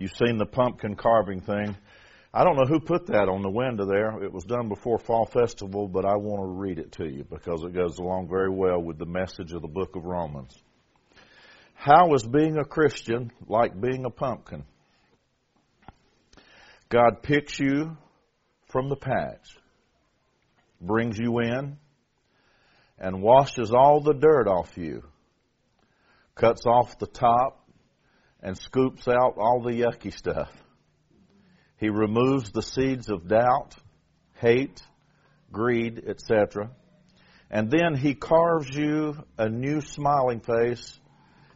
You've seen the pumpkin carving thing. I don't know who put that on the window there. It was done before Fall Festival, but I want to read it to you because it goes along very well with the message of the book of Romans. How is being a Christian like being a pumpkin? God picks you from the patch, brings you in, and washes all the dirt off you, cuts off the top, and scoops out all the yucky stuff. He removes the seeds of doubt, hate, greed, etc. And then he carves you a new smiling face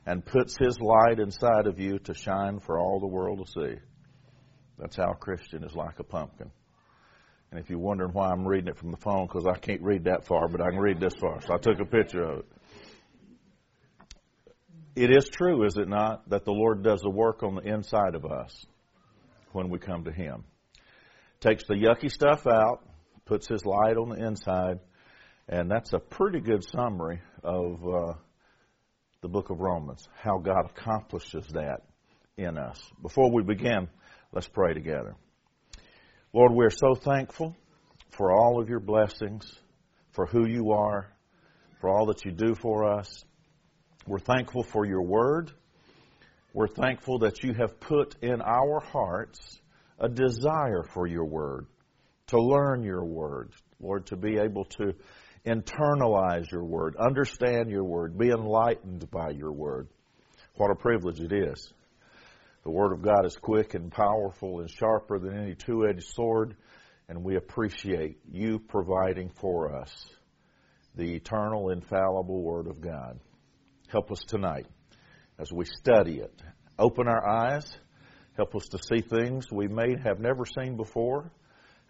and puts his light inside of you to shine for all the world to see. That's how a Christian is like a pumpkin. And if you're wondering why I'm reading it from the phone, because I can't read that far, but I can read this far. So I took a picture of it. It is true, is it not, that the Lord does the work on the inside of us when we come to Him. Takes the yucky stuff out, puts His light on the inside, and that's a pretty good summary of uh, the book of Romans, how God accomplishes that in us. Before we begin, let's pray together. Lord, we're so thankful for all of your blessings, for who you are, for all that you do for us. We're thankful for your word. We're thankful that you have put in our hearts a desire for your word, to learn your word, Lord, to be able to internalize your word, understand your word, be enlightened by your word. What a privilege it is. The word of God is quick and powerful and sharper than any two edged sword, and we appreciate you providing for us the eternal, infallible word of God. Help us tonight as we study it. Open our eyes. Help us to see things we may have never seen before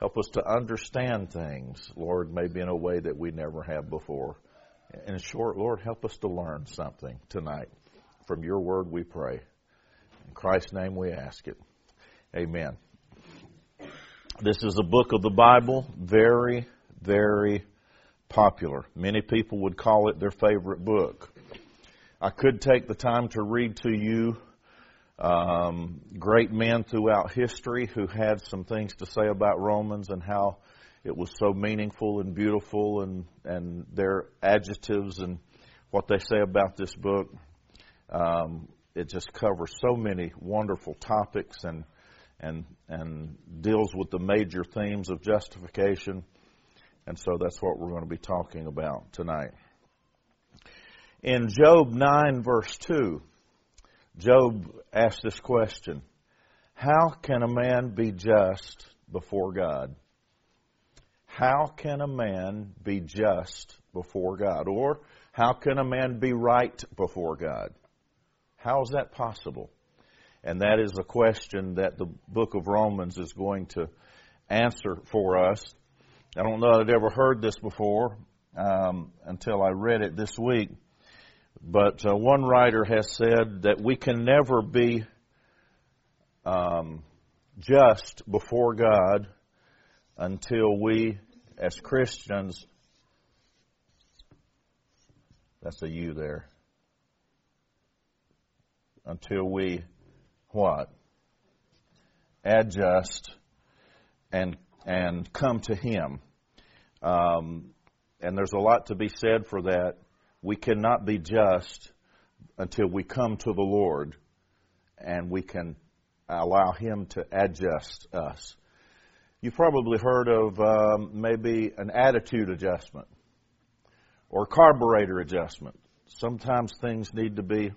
Help us to understand things, Lord, maybe in a way that we never have before. In short, Lord, help us to learn something tonight. From your word we pray. In Christ's name we ask it. Amen. This is a book of the Bible, very, very popular. Many people would call it their favorite book. I could take the time to read to you um, great men throughout history who had some things to say about Romans and how it was so meaningful and beautiful and, and their adjectives and what they say about this book. Um, it just covers so many wonderful topics and and and deals with the major themes of justification. And so that's what we're going to be talking about tonight. In Job 9 verse 2, Job asked this question How can a man be just before God? How can a man be just before God? Or how can a man be right before God? How is that possible? And that is a question that the book of Romans is going to answer for us. I don't know that I'd ever heard this before um, until I read it this week. But uh, one writer has said that we can never be um, just before God until we, as Christians, that's a you there, until we what? Adjust and and come to Him. Um, and there's a lot to be said for that we cannot be just until we come to the Lord and we can allow Him to adjust us. You've probably heard of um, maybe an attitude adjustment or carburetor adjustment. Sometimes things need to be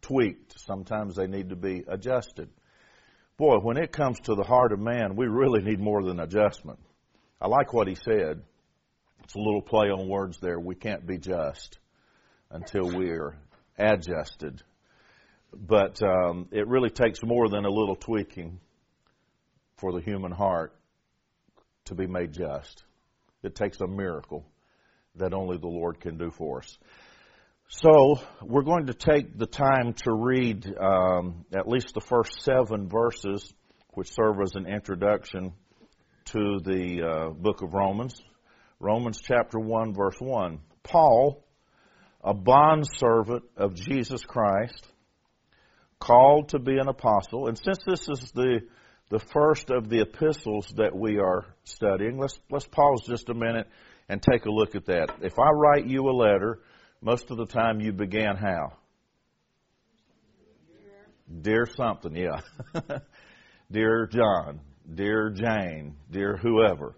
tweaked, sometimes they need to be adjusted. Boy, when it comes to the heart of man, we really need more than adjustment. I like what he said. It's a little play on words there. We can't be just until we're adjusted. But um, it really takes more than a little tweaking for the human heart to be made just. It takes a miracle that only the Lord can do for us. So, we're going to take the time to read um, at least the first seven verses, which serve as an introduction to the uh, book of Romans. Romans chapter 1, verse 1. Paul, a bondservant of Jesus Christ, called to be an apostle. And since this is the the first of the epistles that we are studying, let's let's pause just a minute and take a look at that. If I write you a letter, most of the time you began how? Dear something, yeah. dear John, dear Jane, dear whoever.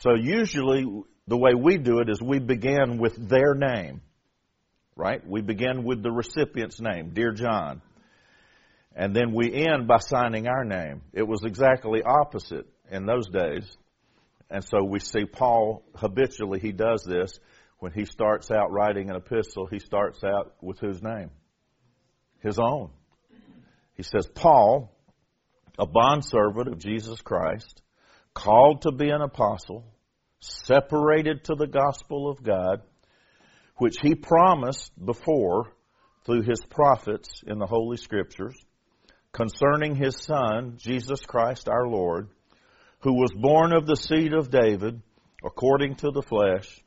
So usually the way we do it is we begin with their name, right? We begin with the recipient's name, dear John. And then we end by signing our name. It was exactly opposite in those days. And so we see Paul habitually, he does this. When he starts out writing an epistle, he starts out with whose name? His own. He says, Paul, a bondservant of Jesus Christ, called to be an apostle, separated to the gospel of God, which he promised before through his prophets in the Holy Scriptures, concerning his Son, Jesus Christ our Lord, who was born of the seed of David, according to the flesh,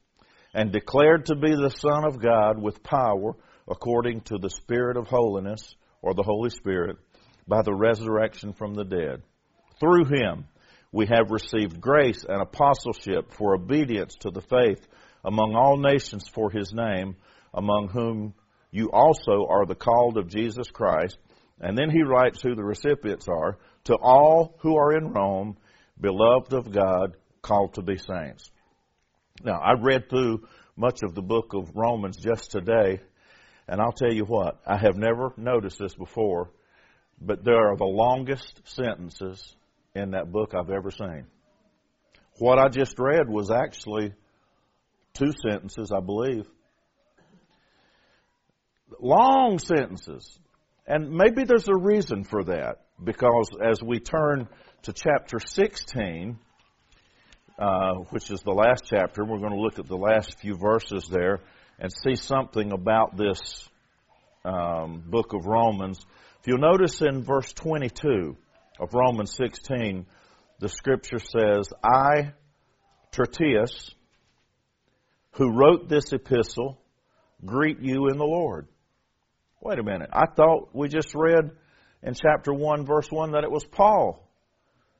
and declared to be the Son of God with power, according to the Spirit of holiness, or the Holy Spirit, by the resurrection from the dead. Through him, we have received grace and apostleship for obedience to the faith among all nations for his name, among whom you also are the called of Jesus Christ. And then he writes who the recipients are to all who are in Rome, beloved of God, called to be saints. Now, I read through much of the book of Romans just today, and I'll tell you what, I have never noticed this before, but there are the longest sentences in that book I've ever seen. What I just read was actually two sentences, I believe. Long sentences. And maybe there's a reason for that, because as we turn to chapter 16, uh, which is the last chapter, we're going to look at the last few verses there and see something about this um, book of Romans. If you'll notice in verse 22, of Romans 16, the scripture says, I, Tertius, who wrote this epistle, greet you in the Lord. Wait a minute. I thought we just read in chapter 1, verse 1, that it was Paul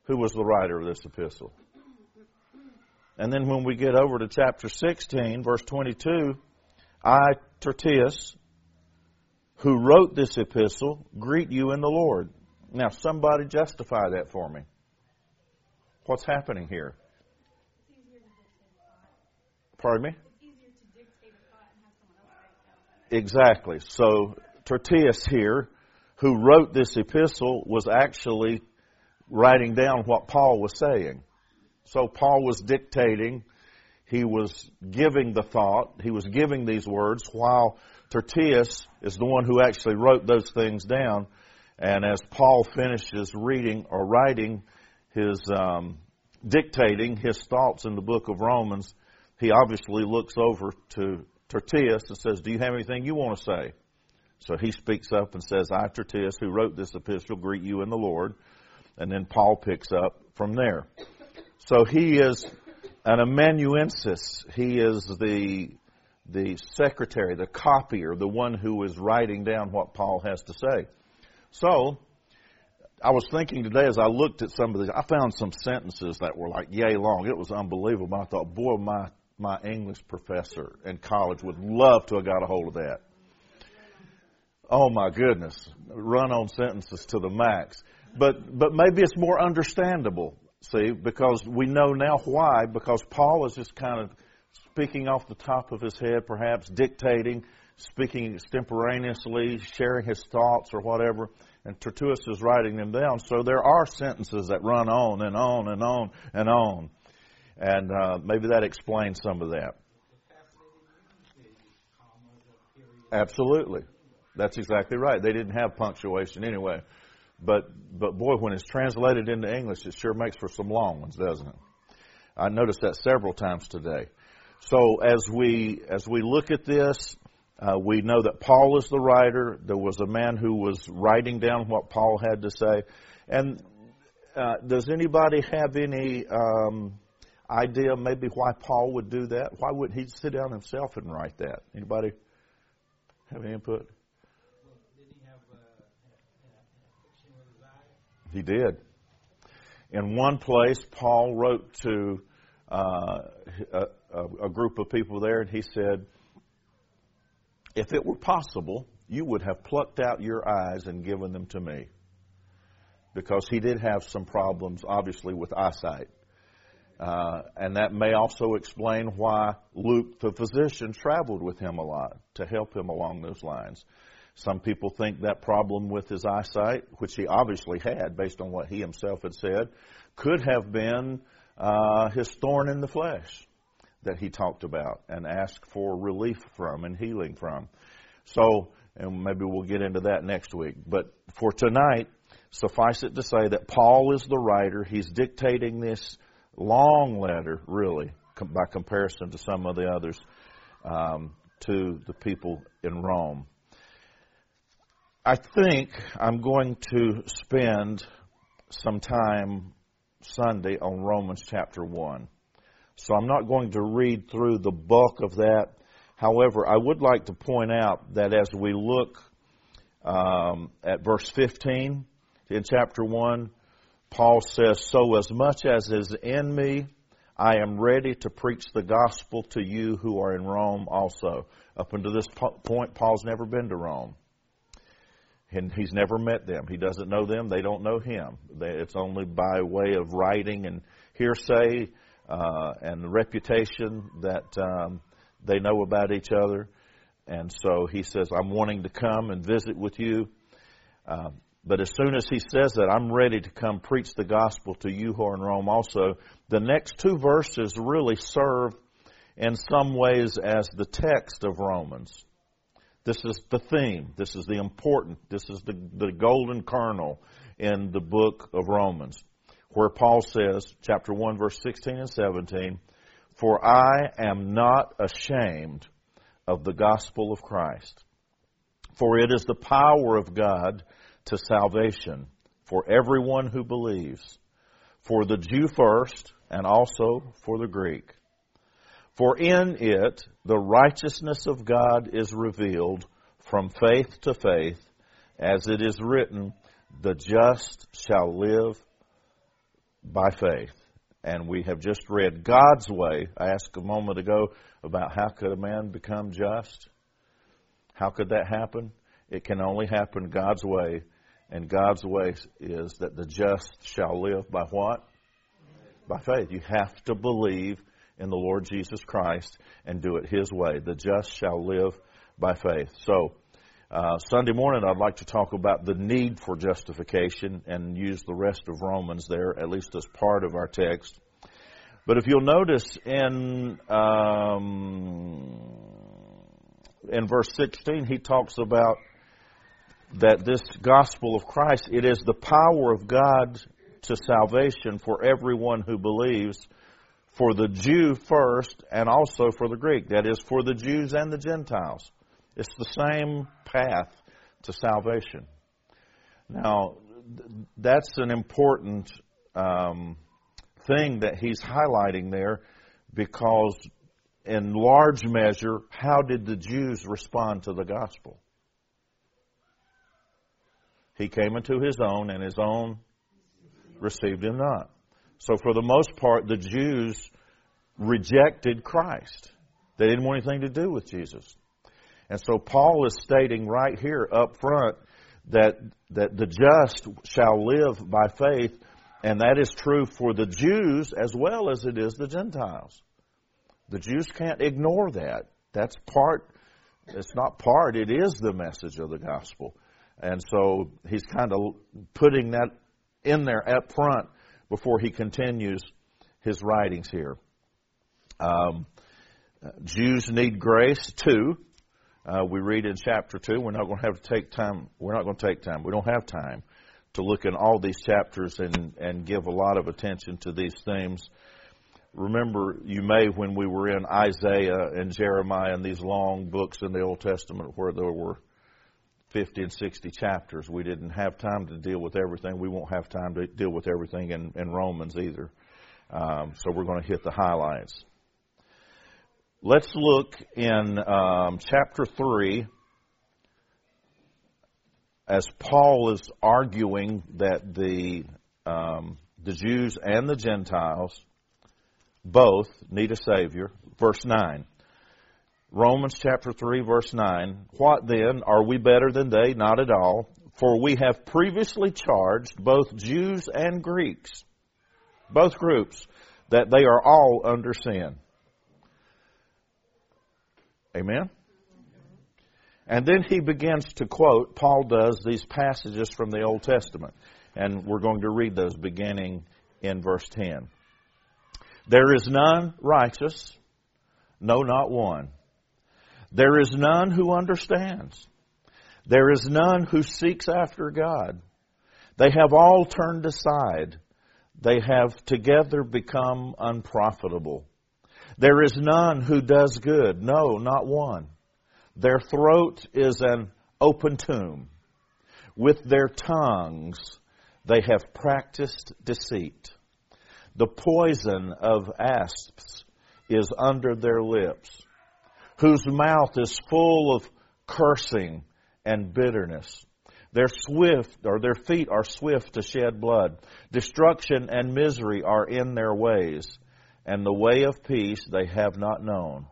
who was the writer of this epistle. And then when we get over to chapter 16, verse 22, I, Tertius, who wrote this epistle, greet you in the Lord. Now, somebody justify that for me. What's happening here? Pardon me? Exactly. So, Tertius here, who wrote this epistle, was actually writing down what Paul was saying. So, Paul was dictating, he was giving the thought, he was giving these words, while Tertius is the one who actually wrote those things down. And as Paul finishes reading or writing his, um, dictating his thoughts in the book of Romans, he obviously looks over to Tertius and says, Do you have anything you want to say? So he speaks up and says, I, Tertius, who wrote this epistle, greet you in the Lord. And then Paul picks up from there. So he is an amanuensis. He is the, the secretary, the copier, the one who is writing down what Paul has to say. So, I was thinking today as I looked at some of these, I found some sentences that were like yay long. It was unbelievable. I thought, boy, my, my English professor in college would love to have got a hold of that. Oh my goodness. Run on sentences to the max. But, but maybe it's more understandable, see, because we know now why, because Paul is just kind of speaking off the top of his head, perhaps dictating, speaking extemporaneously, sharing his thoughts or whatever, and Tertius is writing them down. So there are sentences that run on and on and on and on. And uh, maybe that explains some of that. Absolutely. That's exactly right. They didn't have punctuation anyway. But but boy, when it's translated into English, it sure makes for some long ones, doesn't it? I noticed that several times today. So as we as we look at this, uh, we know that Paul is the writer. There was a man who was writing down what Paul had to say. And uh, does anybody have any um, idea maybe why Paul would do that? Why wouldn't he sit down himself and write that? Anybody have any input? He did. In one place, Paul wrote to uh, a, a group of people there, and he said, If it were possible, you would have plucked out your eyes and given them to me. Because he did have some problems, obviously, with eyesight. Uh, and that may also explain why Luke, the physician, traveled with him a lot to help him along those lines. Some people think that problem with his eyesight, which he obviously had based on what he himself had said, could have been uh, his thorn in the flesh that he talked about and asked for relief from and healing from. So, and maybe we'll get into that next week. But for tonight, suffice it to say that Paul is the writer. He's dictating this long letter, really, by comparison to some of the others, um, to the people in Rome. I think I'm going to spend some time Sunday on Romans chapter 1. So I'm not going to read through the bulk of that. However, I would like to point out that as we look um, at verse 15 in chapter 1, Paul says, So as much as is in me, I am ready to preach the gospel to you who are in Rome also. Up until this point, Paul's never been to Rome. And he's never met them. He doesn't know them. They don't know him. It's only by way of writing and hearsay uh, and the reputation that um, they know about each other. And so he says, I'm wanting to come and visit with you. Uh, but as soon as he says that, I'm ready to come preach the gospel to you who are in Rome also. The next two verses really serve in some ways as the text of Romans. This is the theme. This is the important. This is the, the golden kernel in the book of Romans, where Paul says, chapter 1, verse 16 and 17, For I am not ashamed of the gospel of Christ, for it is the power of God to salvation for everyone who believes, for the Jew first, and also for the Greek. For in it the righteousness of God is revealed from faith to faith, as it is written, the just shall live by faith. And we have just read God's way. I asked a moment ago about how could a man become just? How could that happen? It can only happen God's way. And God's way is that the just shall live by what? By faith. You have to believe in the Lord Jesus Christ and do it His way. The just shall live by faith. So, uh, Sunday morning, I'd like to talk about the need for justification and use the rest of Romans there, at least as part of our text. But if you'll notice in um, in verse 16, he talks about that this gospel of Christ it is the power of God to salvation for everyone who believes for the Jew first and also for the Greek. That is, for the Jews and the Gentiles. It's the same path to salvation. Now, that's an important um, thing that he's highlighting there because, in large measure, how did the Jews respond to the gospel? He came into his own, and his own received him not. So, for the most part, the Jews rejected Christ. They didn't want anything to do with Jesus. And so, Paul is stating right here up front that, that the just shall live by faith, and that is true for the Jews as well as it is the Gentiles. The Jews can't ignore that. That's part, it's not part, it is the message of the gospel. And so he's kind of putting that in there up front before he continues his writings here. Um, Jews need grace too. Uh, we read in chapter two. We're not going to have to take time. We're not going to take time. We don't have time to look in all these chapters and and give a lot of attention to these themes. Remember, you may when we were in Isaiah and Jeremiah and these long books in the Old Testament where there were 50 and 60 chapters. We didn't have time to deal with everything. We won't have time to deal with everything in, in Romans either. Um, so we're going to hit the highlights. Let's look in um, chapter 3 as Paul is arguing that the um, the Jews and the Gentiles both need a Savior. Verse 9. Romans chapter 3, verse 9. What then? Are we better than they? Not at all. For we have previously charged both Jews and Greeks, both groups, that they are all under sin. Amen? And then he begins to quote, Paul does, these passages from the Old Testament. And we're going to read those beginning in verse 10. There is none righteous, no, not one. There is none who understands. There is none who seeks after God. They have all turned aside. They have together become unprofitable. There is none who does good. No, not one. Their throat is an open tomb. With their tongues they have practiced deceit. The poison of asps is under their lips, whose mouth is full of cursing and bitterness. Their swift, or their feet are swift to shed blood. Destruction and misery are in their ways, and the way of peace they have not known.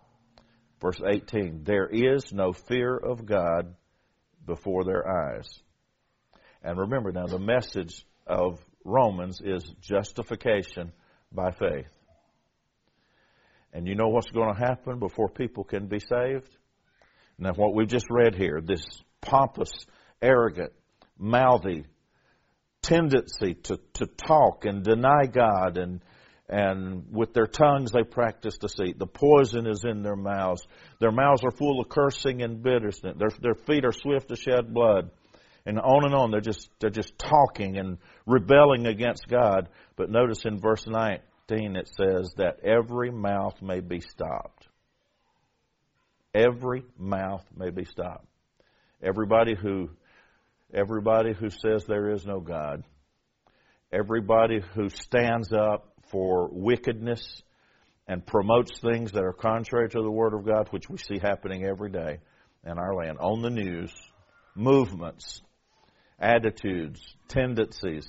Verse 18, there is no fear of God before their eyes. And remember now, the message of Romans is justification by faith. And you know what's going to happen before people can be saved? Now, what we've just read here, this pompous, arrogant, mouthy tendency to, to talk and deny God and and with their tongues they practice deceit. The poison is in their mouths. Their mouths are full of cursing and bitterness. Their, their feet are swift to shed blood and on and on. They're just they're just talking and rebelling against God. But notice in verse 19 it says that every mouth may be stopped. Every mouth may be stopped. Everybody who everybody who says there is no God, everybody who stands up for wickedness and promotes things that are contrary to the Word of God, which we see happening every day in our land, on the news, movements, attitudes, tendencies,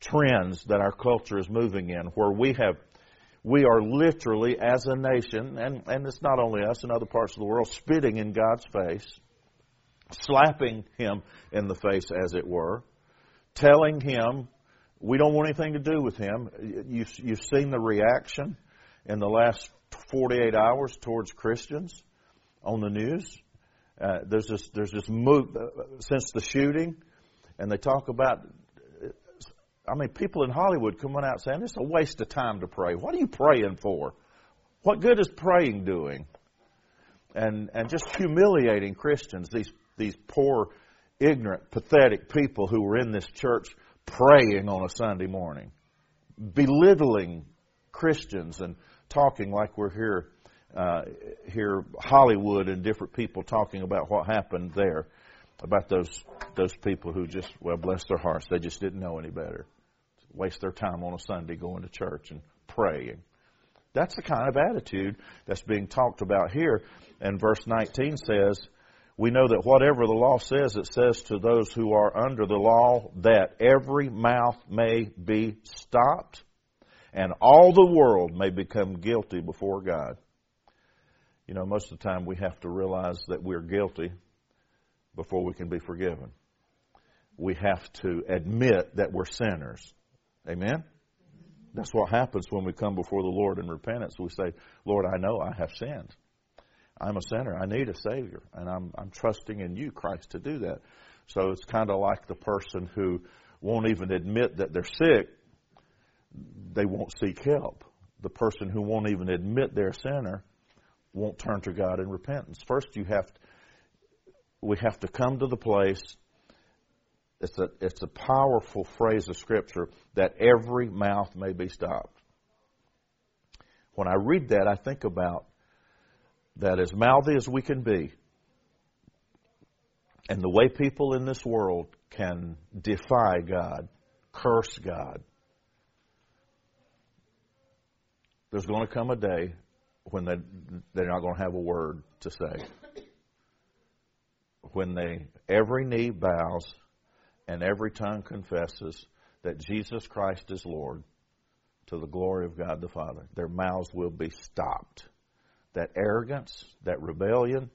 trends that our culture is moving in, where we have we are literally as a nation, and, and it's not only us in other parts of the world, spitting in God's face, slapping him in the face, as it were, telling him we don't want anything to do with him. You've, you've seen the reaction in the last 48 hours towards Christians on the news. Uh, there's this there's this move uh, since the shooting and they talk about I mean, people in Hollywood come coming out saying it's a waste of time to pray. What are you praying for? What good is praying doing? And and just humiliating Christians, these these poor, ignorant, pathetic people who were in this church praying on a Sunday morning, belittling Christians and talking like we're here uh, here Hollywood and different people talking about what happened there about those those people who just well bless their hearts they just didn't know any better waste their time on a sunday going to church and praying that's the kind of attitude that's being talked about here and verse 19 says we know that whatever the law says it says to those who are under the law that every mouth may be stopped and all the world may become guilty before god you know most of the time we have to realize that we're guilty before we can be forgiven. We have to admit that we're sinners. Amen? That's what happens when we come before the Lord in repentance. We say, Lord, I know I have sinned. I'm a sinner. I need a Savior. And I'm, I'm trusting in you, Christ, to do that. So it's kind of like the person who won't even admit that they're sick, they won't seek help. The person who won't even admit they're a sinner won't turn to God in repentance. First, you have to, we have to come to the place. It's a, it's a powerful phrase of Scripture that every mouth may be stopped. When I read that, I think about that as mouthy as we can be, and the way people in this world can defy God, curse God, there's going to come a day when they, they're not going to have a word to say when they every knee bows and every tongue confesses that Jesus Christ is Lord to the glory of God the Father. Their mouths will be stopped. That arrogance, that rebellion,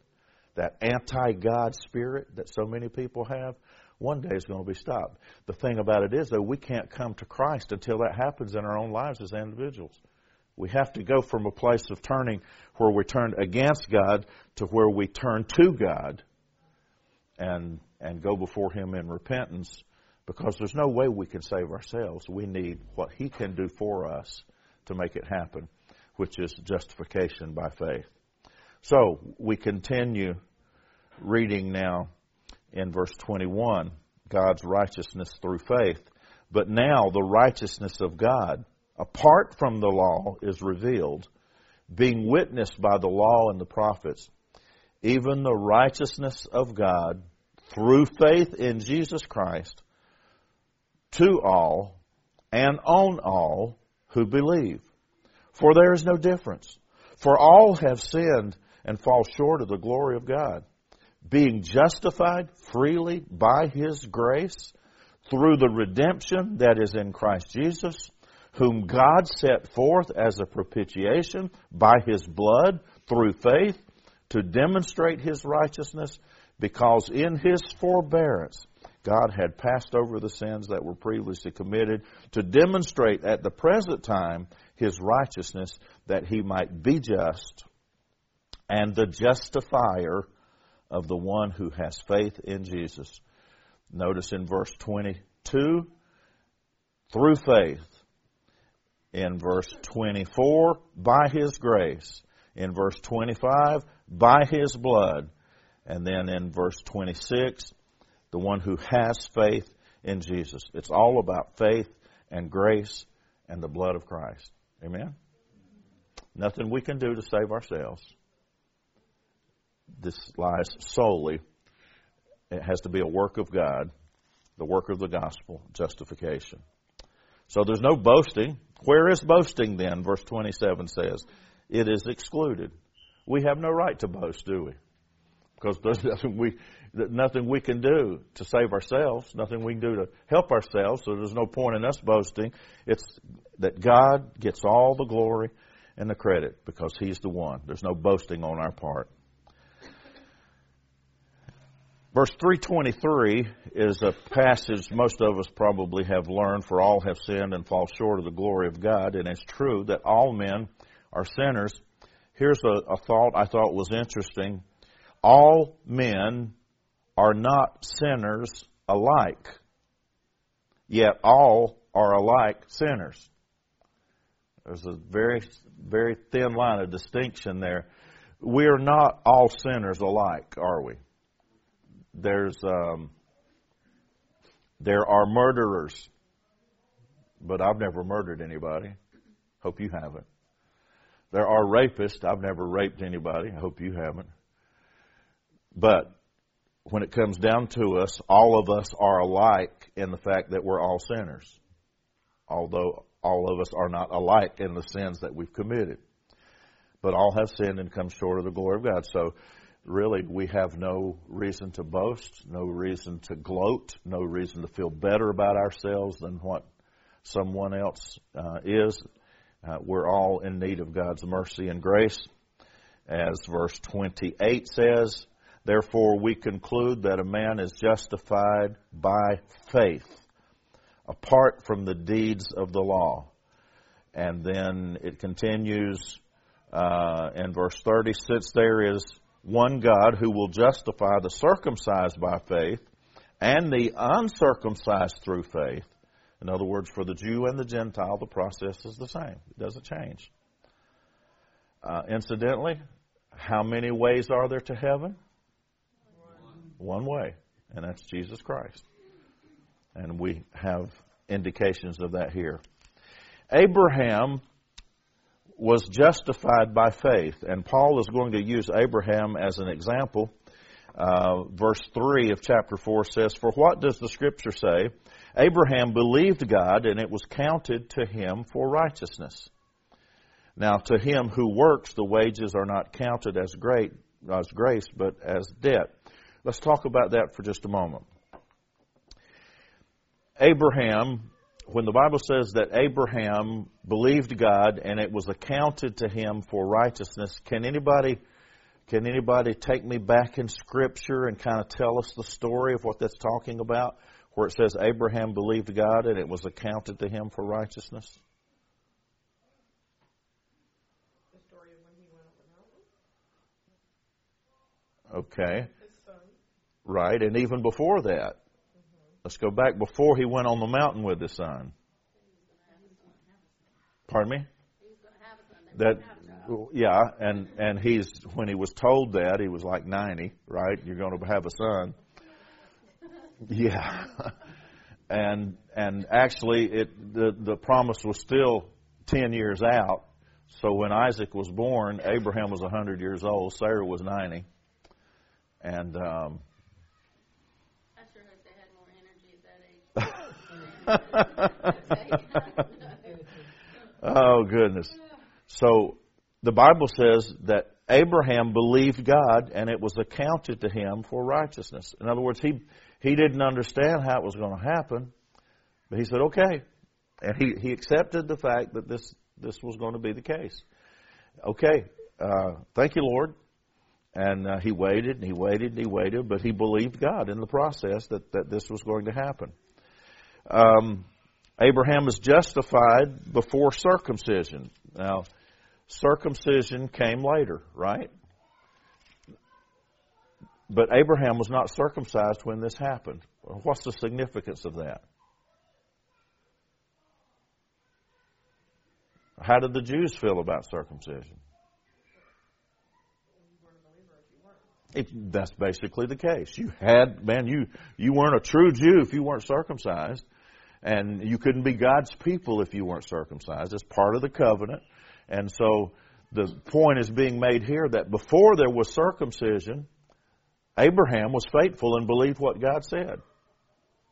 that anti God spirit that so many people have, one day is going to be stopped. The thing about it is, though, we can't come to Christ until that happens in our own lives as individuals. We have to go from a place of turning where we turn against God to where we turn to God and and go before him in repentance because there's no way we can save ourselves. We need what he can do for us to make it happen, which is justification by faith. So, we continue reading now in verse 21 God's righteousness through faith. But now the righteousness of God, apart from the law, is revealed, being witnessed by the law and the prophets, even the righteousness of God through faith in Jesus Christ to all and on all who believe. For there is no difference. For all have sinned and fall short of the glory of God being justified freely by His grace through the redemption that is in Christ Jesus, whom God set forth as a propitiation by His blood through faith to demonstrate His righteousness, because in His forbearance God had passed over the sins that were previously committed to demonstrate at the present time His righteousness that He might be just and the justifier of the one who has faith in Jesus. Notice in verse 22, through faith. In verse 24, by his grace. In verse 25, by his blood. And then in verse 26, the one who has faith in Jesus. It's all about faith and grace and the blood of Christ. Amen? Nothing we can do to save ourselves this lies solely, it has to be a work of God, the work of the gospel, justification. So there's no boasting. Where is boasting then? Verse 27 says, it is excluded. We have no right to boast, do we? Because there's nothing we, nothing we can do to save ourselves, nothing we can do to help ourselves, so there's no point in us boasting. It's that God gets all the glory and the credit because He's the one. There's no boasting on our part. Verse 323 is a passage most of us probably have learned, for all have sinned and fall short of the glory of God, and it's true that all men are sinners. Here's a, a thought I thought was interesting. All men are not sinners alike, yet all are alike sinners. There's a very, very thin line of distinction there. We are not all sinners alike, are we? There's um, there are murderers, but I've never murdered anybody. Hope you haven't. There are rapists. I've never raped anybody. I hope you haven't. But when it comes down to us, all of us are alike in the fact that we're all sinners. Although all of us are not alike in the sins that we've committed. But all have sinned and come short of the glory of God. So really we have no reason to boast, no reason to gloat, no reason to feel better about ourselves than what someone else uh, is. Uh, we're all in need of God's mercy and grace. As verse 28 says, Therefore we conclude that a man is justified by faith, apart from the deeds of the law. And then it continues uh, in verse 30, since there is one God who will justify the circumcised by faith and the uncircumcised through faith. In other words, for the Jew and the Gentile, the process is the same. It doesn't change. Uh, incidentally, how many ways are there to heaven? One. Way, and that's Jesus Christ. And we have indications of that here. Abraham was justified by faith. And Paul is going to use Abraham as an example. Uh, verse 3 of chapter 4 says, For what does the scripture say? Abraham believed God, and it was counted to him for righteousness. Now, to him who works, the wages are not counted as great as grace, but as debt. Let's talk about that for just a moment. Abraham, when the Bible says that Abraham believed God and it was accounted to him for righteousness, can anybody can anybody take me back in scripture and kind of tell us the story of what that's talking about where it says Abraham believed God and it was accounted to him for righteousness? The story of when he went up with Okay. Right, and even before that. Let's go back before he went on the mountain with his son. Pardon me? That yeah, and and he's when he was told that he was like 90, right? You're going to have a son. Yeah. and and actually it the the promise was still 10 years out. So when Isaac was born, Abraham was 100 years old, Sarah was 90. And um, I sure hope they had more energy at that age. oh goodness. So the Bible says that Abraham believed God and it was accounted to him for righteousness. In other words, he he didn't understand how it was going to happen, but he said, "Okay," and he he accepted the fact that this this was going to be the case. Okay, uh, thank you, Lord. And uh, he waited and he waited and he waited, but he believed God in the process that, that this was going to happen. Um, Abraham is justified before circumcision. Now, circumcision came later, right? But Abraham was not circumcised when this happened. What's the significance of that? How did the Jews feel about circumcision? It, that's basically the case. You had, man, you, you weren't a true Jew if you weren't circumcised. And you couldn't be God's people if you weren't circumcised. It's part of the covenant. And so the point is being made here that before there was circumcision, Abraham was faithful and believed what God said.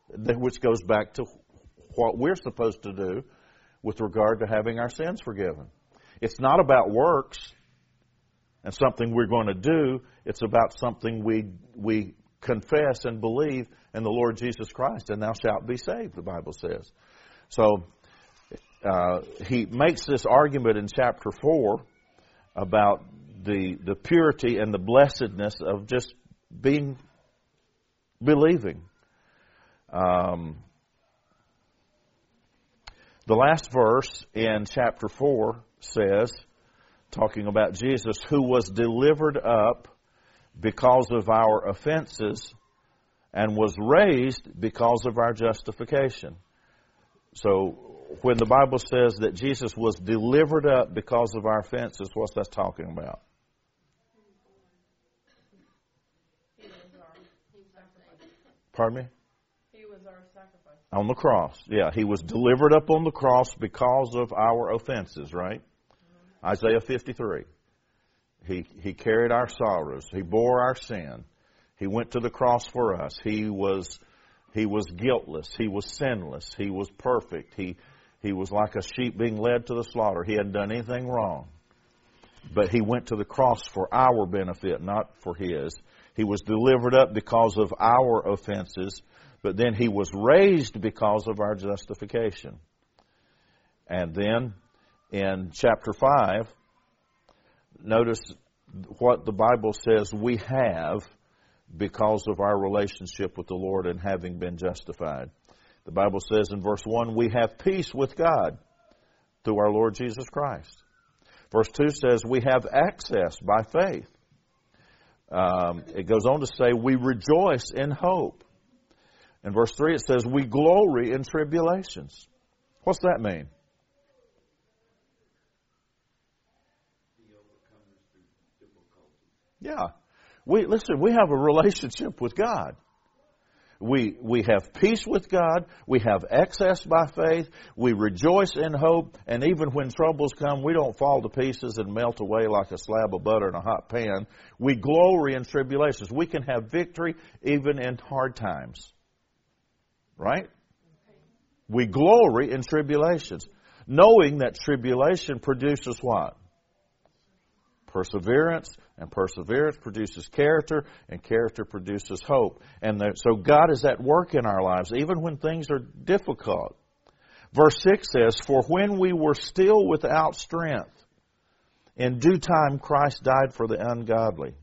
Which goes back to what we're supposed to do with regard to having our sins forgiven. It's not about works and something we're going to do. It's about something we, we confess and believe in the Lord Jesus Christ, and thou shalt be saved, the Bible says. So, uh, he makes this argument in chapter 4 about the, the purity and the blessedness of just being believing. Um, the last verse in chapter 4 says, talking about Jesus, who was delivered up because of our offenses and was raised because of our justification. So when the Bible says that Jesus was delivered up because of our offenses, what's that talking about? Pardon me? He was our sacrifice. On the cross. Yeah, he was delivered up on the cross because of our offenses, right? Mm-hmm. Isaiah 53. He, he carried our sorrows. He bore our sin. He went to the cross for us. He was, he was guiltless. He was sinless. He was perfect. He, he was like a sheep being led to the slaughter. He hadn't done anything wrong. But he went to the cross for our benefit, not for his. He was delivered up because of our offenses, but then he was raised because of our justification. And then in chapter 5, notice what the Bible says we have because of our relationship with the Lord and having been justified. The Bible says in verse 1, we have peace with God through our Lord Jesus Christ. Verse 2 says we have access by faith. Um, it goes on to say we rejoice in hope. In verse 3 it says we glory in tribulations. What's that mean? Yeah. We listen, we have a relationship with God. We, we have peace with God. We have access by faith. We rejoice in hope. And even when troubles come, we don't fall to pieces and melt away like a slab of butter in a hot pan. We glory in tribulations. We can have victory even in hard times. Right? We glory in tribulations. Knowing that tribulation produces what? Perseverance, And perseverance produces character, and character produces hope. And there, so God is at work in our lives, even when things are difficult. Verse 6 says, For when we were still without strength, in due time Christ died for the ungodly.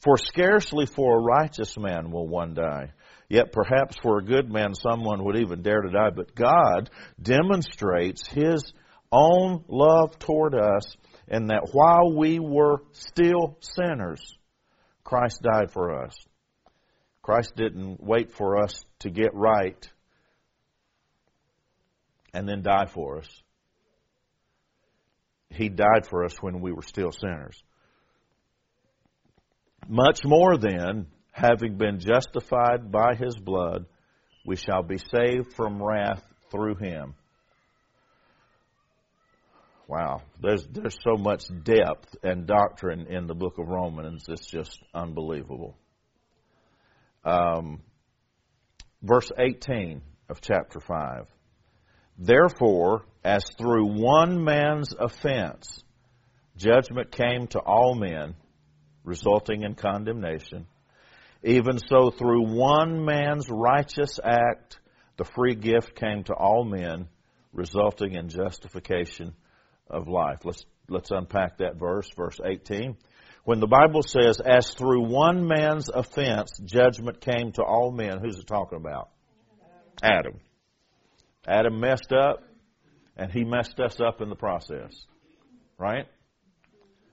For scarcely for a righteous man will one die. Yet perhaps for a good man someone would even dare to die. But God demonstrates His own love toward us in that while we were still sinners, Christ died for us. Christ didn't wait for us to get right and then die for us. He died for us when we were still sinners. Much more then, having been justified by his blood, we shall be saved from wrath through him. Wow, there's there's so much depth and doctrine in the book of Romans. It's just unbelievable. Um, verse 18 of chapter 5. Therefore, as through one man's offense, judgment came to all men, resulting in condemnation, even so through one man's righteous act, the free gift came to all men, resulting in justification of life. Let's, let's unpack that verse, verse 18. When the Bible says, as through one man's offense, judgment came to all men, who's it talking about? Adam. Adam messed up, and he messed us up in the process. Right?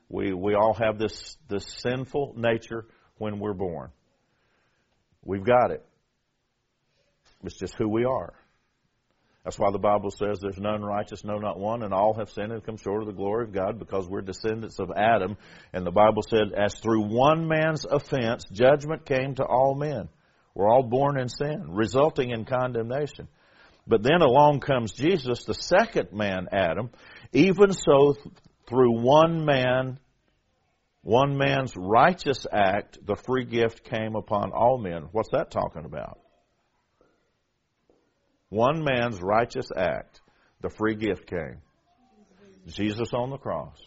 We, we all have this, this sinful nature when we're born. We've got it. It's just who we are. That's why the Bible says there's none righteous, no, not one, and all have sinned and come short of the glory of God because we're descendants of Adam. And the Bible said, as through one man's offense, judgment came to all men. We're all born in sin, resulting in condemnation. But then along comes Jesus, the second man, Adam. Even so, through one man, one man's righteous act, the free gift came upon all men. What's that talking about? One man's righteous act, the free gift came. Jesus on the cross,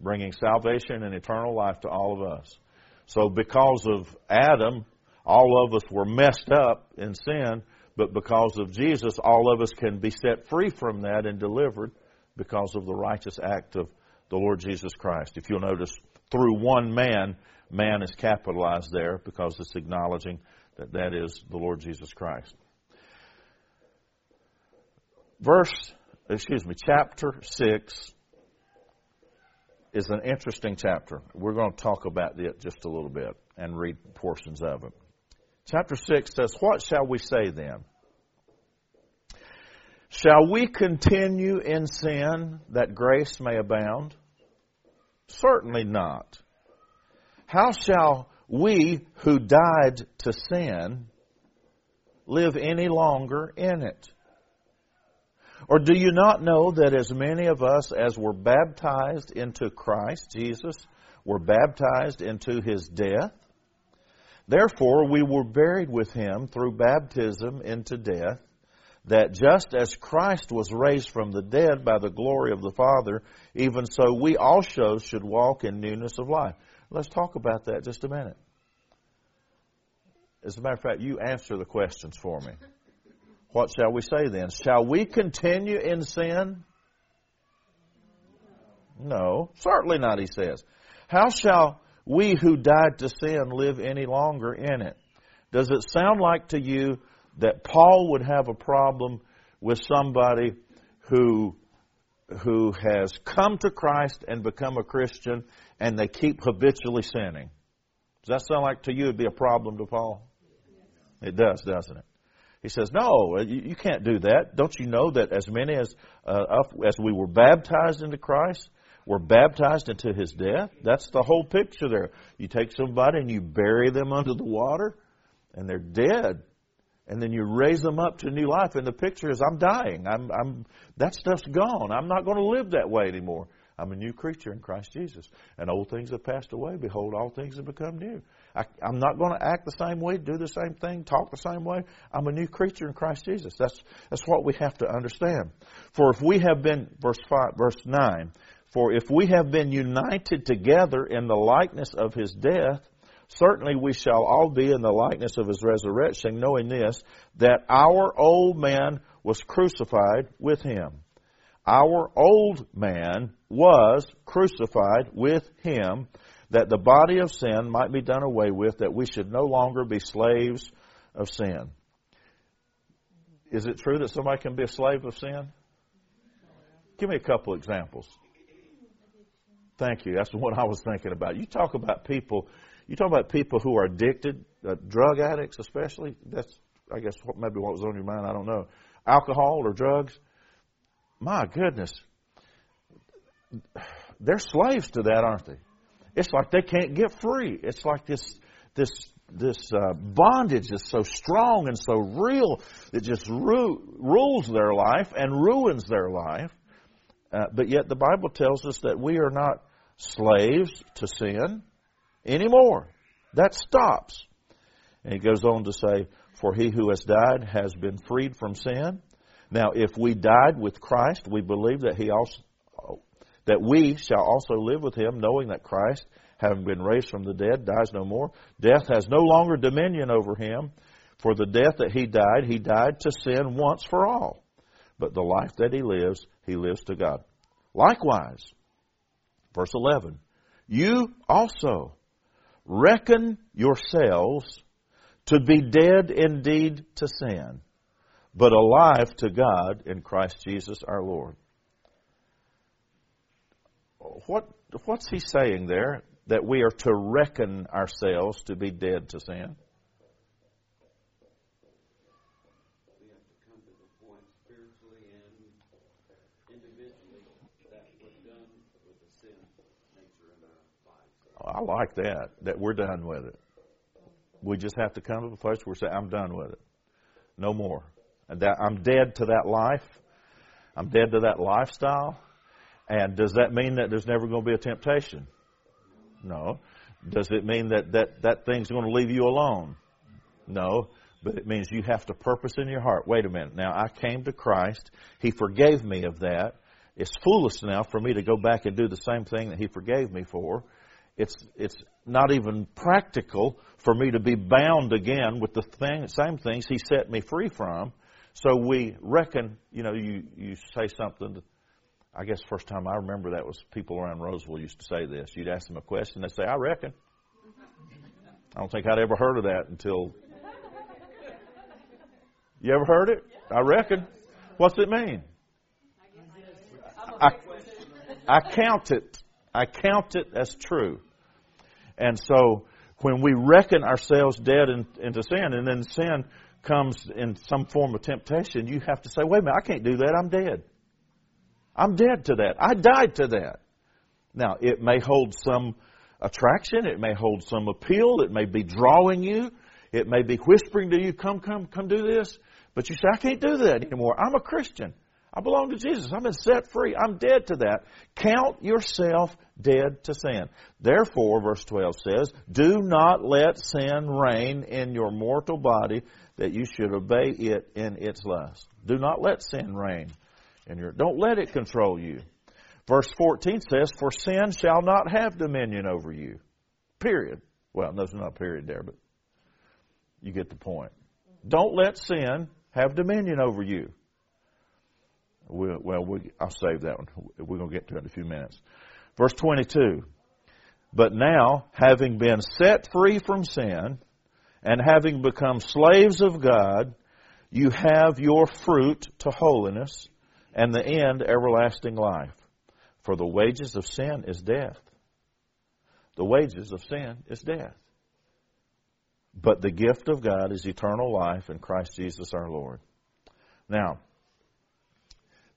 bringing salvation and eternal life to all of us. So because of Adam, all of us were messed up in sin, but because of Jesus, all of us can be set free from that and delivered because of the righteous act of the Lord Jesus Christ. If you'll notice, through one man, man is capitalized there because it's acknowledging that that is the Lord Jesus Christ verse, excuse me, chapter 6 is an interesting chapter. We're going to talk about it just a little bit and read portions of it. Chapter 6 says, What shall we say then? Shall we continue in sin that grace may abound? Certainly not. How shall we who died to sin live any longer in it? Or do you not know that as many of us as were baptized into Christ Jesus were baptized into his death? Therefore, we were buried with him through baptism into death, that just as Christ was raised from the dead by the glory of the Father, even so we also should walk in newness of life. Let's talk about that just a minute. As a matter of fact, you answer the questions for me. What shall we say then? Shall we continue in sin? No, certainly not, he says. How shall we who died to sin live any longer in it? Does it sound like to you that Paul would have a problem with somebody who who has come to Christ and become a Christian and they keep habitually sinning? Does that sound like to you it'd be a problem to Paul? It does, doesn't it? He says, No, uh, you, you can't do that. Don't you know that as many as, uh, as we were baptized into Christ, were baptized into his death? That's the whole picture there. You take somebody and you bury them under the water, and they're dead. And then you raise them up to new life, and the picture is, I'm dying. I'm, I'm, that stuff's gone. I'm not going to live that way anymore. I'm a new creature in Christ Jesus. And old things have passed away. Behold, all things have become new. I, am not going to act the same way, do the same thing, talk the same way. I'm a new creature in Christ Jesus. That's, that's what we have to understand. For if we have been, verse 5, verse 9, For if we have been united together in the likeness of his death, certainly we shall all be in the likeness of his resurrection, knowing this, that our old man was crucified with him. Our old man was crucified with him, that the body of sin might be done away with, that we should no longer be slaves of sin. Is it true that somebody can be a slave of sin? Give me a couple examples. Thank you. That's what I was thinking about. You talk about people. You talk about people who are addicted, uh, drug addicts especially. That's, I guess, what, maybe what was on your mind. I don't know. Alcohol or drugs. My goodness, they're slaves to that, aren't they? It's like they can't get free. It's like this this this uh, bondage is so strong and so real that just ru- rules their life and ruins their life. Uh, but yet the Bible tells us that we are not slaves to sin anymore. That stops. And he goes on to say, For he who has died has been freed from sin. Now, if we died with Christ, we believe that he also that we shall also live with him, knowing that Christ, having been raised from the dead, dies no more. Death has no longer dominion over him. For the death that he died, he died to sin once for all. But the life that he lives, he lives to God. Likewise, verse 11, you also reckon yourselves to be dead indeed to sin, but alive to God in Christ Jesus our Lord. What, what's he saying there? That we are to reckon ourselves to be dead to sin? we have to come to the point spiritually and individually that we're done with the sin nature in our lives. I like that, that we're done with it. We just have to come to the place where we say, I'm done with it. No more. And that I'm dead to that life. I'm dead to that lifestyle. And does that mean that there's never going to be a temptation? No. Does it mean that that, that thing's going to leave you alone? No. But it means you have to purpose in your heart. Wait a minute. Now, I came to Christ. He forgave me of that. It's foolish now for me to go back and do the same thing that He forgave me for. It's, it's not even practical for me to be bound again with the thing, same things He set me free from. So we reckon, you know, you, you say something I guess first time I remember that was people around Rolesville used to say this. You'd ask them a question, they'd say, I reckon. I don't think I'd ever heard of that until. You ever heard it? I reckon. What's it mean? I, I count it. I count it as true. And so when we reckon ourselves dead in, into sin, and then sin comes in some form of temptation, you have to say, wait a minute, I can't do that. I'm dead. I'm dead to that. I died to that. Now, it may hold some attraction. It may hold some appeal. It may be drawing you. It may be whispering to you, come, come, come do this. But you say, I can't do that anymore. I'm a Christian. I belong to Jesus. I've been set free. I'm dead to that. Count yourself dead to sin. Therefore, verse 12 says, Do not let sin reign in your mortal body that you should obey it in its lust. Do not let sin reign in your, don't let it control you. Verse 14 says, For sin shall not have dominion over you. Period. Well, there's not a period there, but you get the point. Don't let sin have dominion over you. We'll, well, we, I'll save that one. We're going to get to it in a few minutes. Verse 22. But now, having been set free from sin and having become slaves of God, you have your fruit to holiness and the end everlasting life. For the wages of sin is death. The wages of sin is death. But the gift of God is eternal life in Christ Jesus our Lord. Now,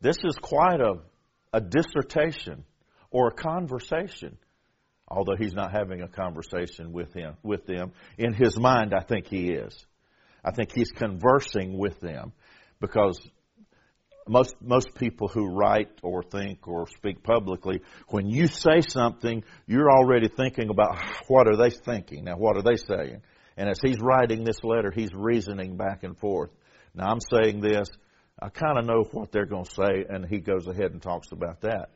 this is quite a, a dissertation or a conversation, although he's not having a conversation with him with them. In his mind, I think he is. I think he's conversing with them because most most people who write or think or speak publicly, when you say something, you're already thinking about what are they thinking. Now, what are they saying? And as he's writing this letter, he's reasoning back and forth. Now, I'm saying this. I kind of know what they're going to say, and he goes ahead and talks about that.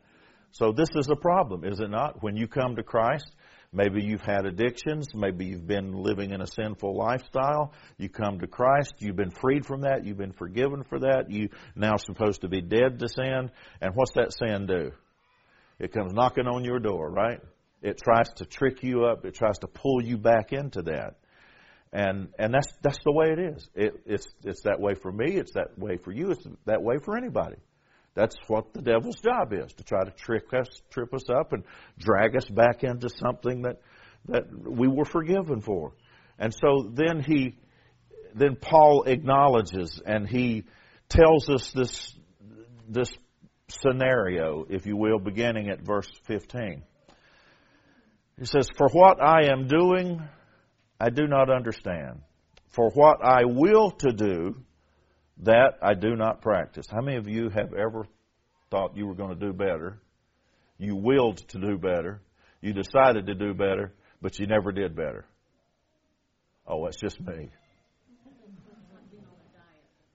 So this is a problem, is it not? When you come to Christ, maybe you've had addictions, maybe you've been living in a sinful lifestyle. You come to Christ, you've been freed from that, you've been forgiven for that. You now supposed to be dead to sin. And what's that sin do? It comes knocking on your door, right? It tries to trick you up. It tries to pull you back into that. And and that's that's the way it is. It, it's it's that way for me. It's that way for you. It's that way for anybody. That's what the devil's job is to try to trick us, trip us up, and drag us back into something that that we were forgiven for. And so then he, then Paul acknowledges and he tells us this this scenario, if you will, beginning at verse 15. He says, For what I am doing, I do not understand. For what I will to do, that I do not practice. How many of you have ever thought you were going to do better? You willed to do better. You decided to do better, but you never did better. Oh, that's just me.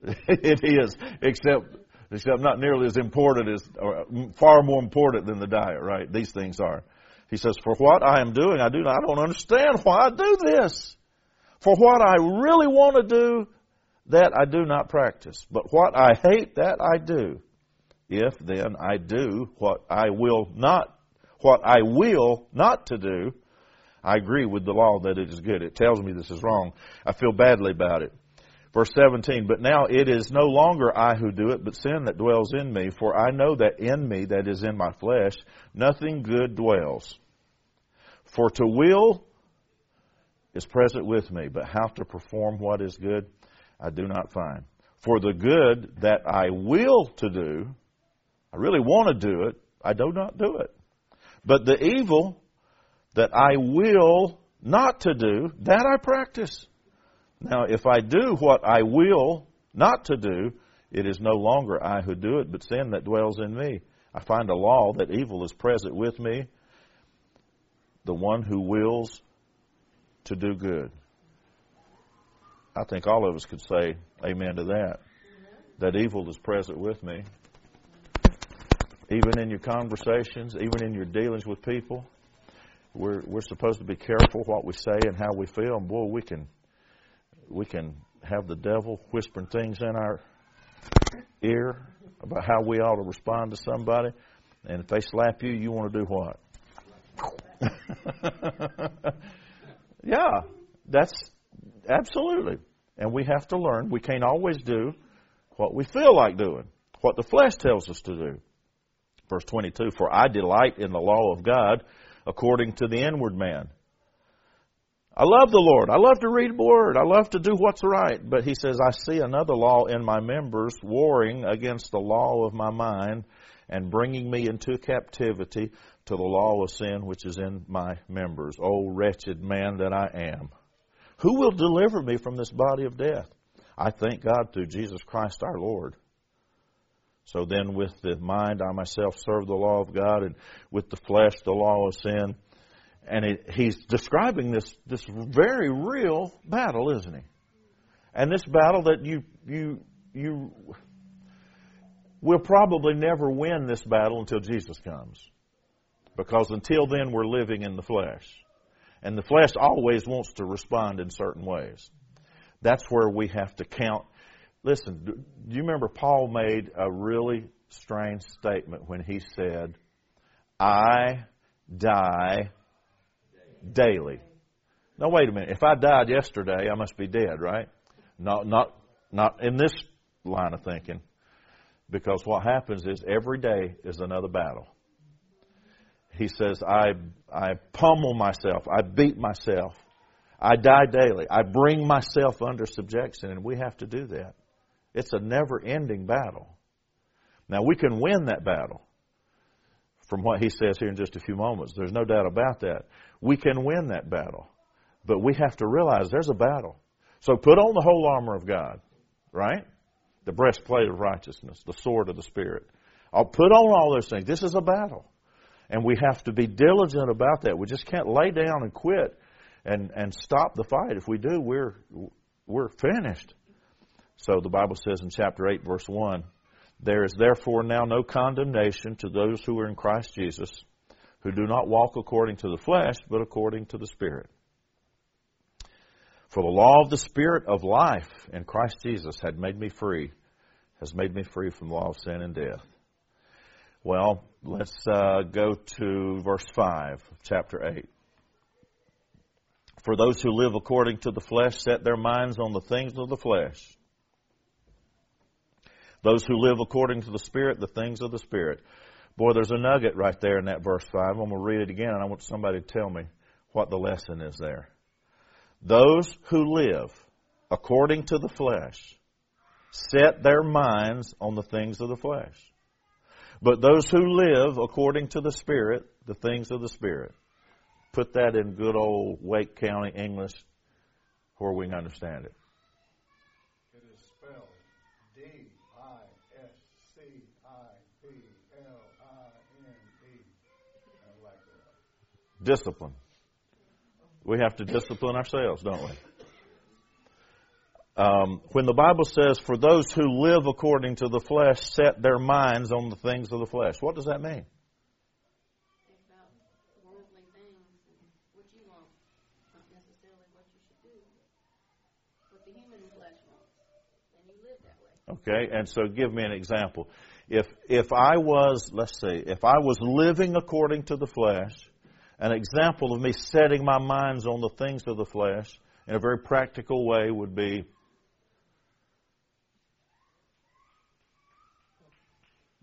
it is, except except not nearly as important as, or mm, far more important than the diet, right? These things are. He says, For what I am doing, I do not, I don't understand why I do this. For what I really want to do, that I do not practice. But what I hate, that I do. If then I do what I will not, what I will not to do, I agree with the law that it is good. It tells me this is wrong. I feel badly about it. Verse 17, but now it is no longer I who do it, but sin that dwells in me. For I know that in me, that is in my flesh, nothing good dwells. For to will is present with me, but how to perform what is good, I do not find. For the good that I will to do, I really want to do it, I do not do it. But the evil that I will not to do, that I practice. Now, if I do what I will not to do, it is no longer I who do it, but sin that dwells in me. I find a law that evil is present with me, the one who wills to do good. I think all of us could say amen to that. That evil is present with me. Even in your conversations, even in your dealings with people, we're, we're supposed to be careful what we say and how we feel. And boy, we can we can have the devil whispering things in our ear about how we ought to respond to somebody. And if they slap you, you want to do what? yeah, that's absolutely. And we have to learn. We can't always do what we feel like doing, what the flesh tells us to do. Verse 22 For I delight in the law of God according to the inward man. I love the Lord. I love to read the Word. I love to do what's right. But he says, I see another law in my members warring against the law of my mind and bringing me into captivity to the law of sin which is in my members. O wretched man that I am. Who will deliver me from this body of death? I thank God through Jesus Christ our Lord. So then, with the mind, I myself serve the law of God, and with the flesh, the law of sin and he's describing this this very real battle, isn't he? And this battle that you you you will probably never win this battle until Jesus comes, because until then we're living in the flesh, and the flesh always wants to respond in certain ways. That's where we have to count. Listen, do you remember Paul made a really strange statement when he said, "I die." daily. Now wait a minute. If I died yesterday, I must be dead, right? Not not not in this line of thinking. Because what happens is every day is another battle. He says, I I pummel myself, I beat myself, I die daily, I bring myself under subjection, and we have to do that. It's a never ending battle. Now we can win that battle from what he says here in just a few moments. There's no doubt about that we can win that battle. But we have to realize there's a battle. So put on the whole armor of God, right? The breastplate of righteousness, the sword of the Spirit. I'll put on all those things. This is a battle. And we have to be diligent about that. We just can't lay down and quit and, and stop the fight. If we do, we're, we're finished. So the Bible says in chapter 8, verse 1, There is therefore now no condemnation to those who are in Christ Jesus, who do not walk according to the flesh, but according to the Spirit. For the law of the Spirit of life in Christ Jesus had made me free, has made me free from the law of sin and death. Well, let's uh, go to verse 5 of chapter 8. For those who live according to the flesh set their minds on the things of the flesh. Those who live according to the Spirit, the things of the Spirit. Boy, there's a nugget right there in that verse 5. I'm going to read it again, and I want somebody to tell me what the lesson is there. Those who live according to the flesh set their minds on the things of the flesh. But those who live according to the Spirit, the things of the Spirit. Put that in good old Wake County English where we can understand it. It is spelled D I S C I P L I N E. I like that. Discipline. We have to discipline ourselves, don't we? Um, when the Bible says, for those who live according to the flesh set their minds on the things of the flesh, what does that mean? Okay, and so give me an example. If if I was, let's see, if I was living according to the flesh, an example of me setting my minds on the things of the flesh in a very practical way would be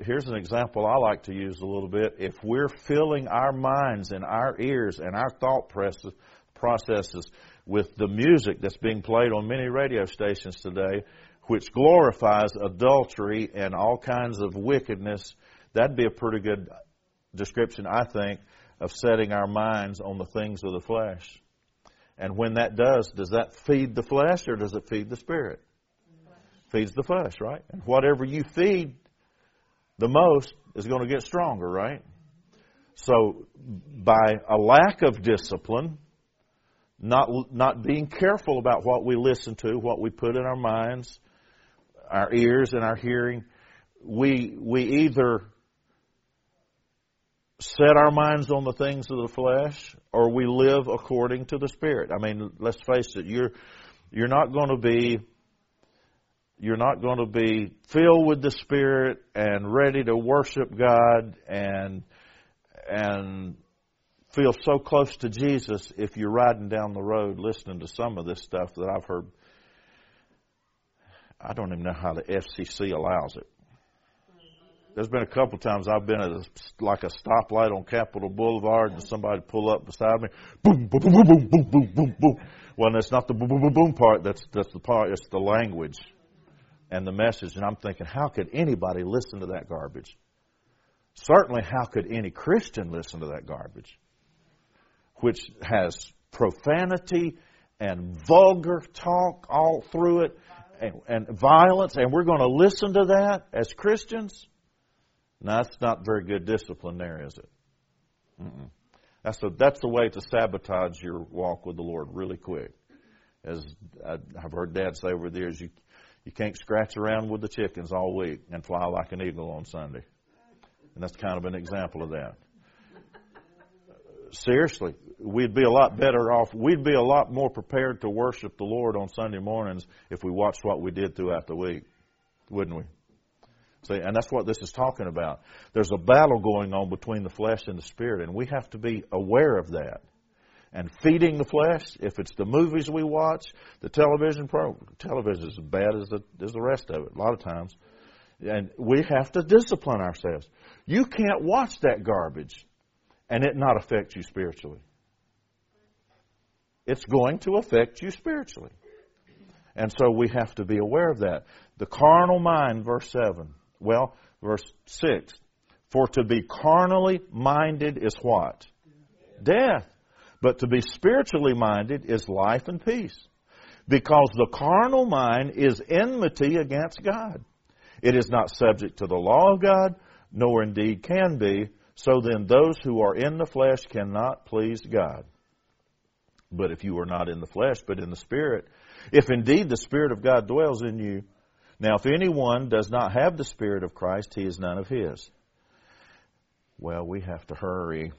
here's an example I like to use a little bit. If we're filling our minds and our ears and our thought processes, with the music that's being played on many radio stations today, which glorifies adultery and all kinds of wickedness, that'd be a pretty good description, I think, of setting our minds on the things of the flesh. And when that does, does that feed the flesh or does it feed the spirit? Feeds the flesh, right? And whatever you feed the most is going to get stronger, right? So, by a lack of discipline, not not being careful about what we listen to, what we put in our minds, our ears and our hearing, we we either set our minds on the things of the flesh or we live according to the spirit. I mean, let's face it, you're you're not going to be you're not going to be filled with the spirit and ready to worship God and and feel so close to Jesus if you're riding down the road listening to some of this stuff that I've heard I don't even know how the FCC allows it. There's been a couple times I've been at a, like a stoplight on Capitol Boulevard and somebody pull up beside me, boom, boom, boom, boom, boom, boom, boom, boom. Well, it's not the boom, boom, boom, boom part. That's that's the part. It's the language and the message. And I'm thinking, how could anybody listen to that garbage? Certainly, how could any Christian listen to that garbage, which has profanity and vulgar talk all through it, and, and violence, and we're going to listen to that as Christians? Now, that's not very good discipline there, is it? Mm-mm. That's a, that's the way to sabotage your walk with the Lord really quick. As I've heard Dad say over the years, you you can't scratch around with the chickens all week and fly like an eagle on Sunday. And that's kind of an example of that. Seriously, we'd be a lot better off. We'd be a lot more prepared to worship the Lord on Sunday mornings if we watched what we did throughout the week, wouldn't we? See, and that's what this is talking about. There's a battle going on between the flesh and the spirit, and we have to be aware of that. And feeding the flesh, if it's the movies we watch, the television program, television is as bad as the, as the rest of it, a lot of times. And we have to discipline ourselves. You can't watch that garbage and it not affect you spiritually. It's going to affect you spiritually. And so we have to be aware of that. The carnal mind, verse 7. Well, Verse 6. For to be carnally minded is what? Death. But to be spiritually minded is life and peace. Because the carnal mind is enmity against God. It is not subject to the law of God, nor indeed can be. So then those who are in the flesh cannot please God. But if you are not in the flesh, but in the Spirit, if indeed the Spirit of God dwells in you, now if anyone does not have the Spirit of Christ, he is none of his. Well, we have to hurry.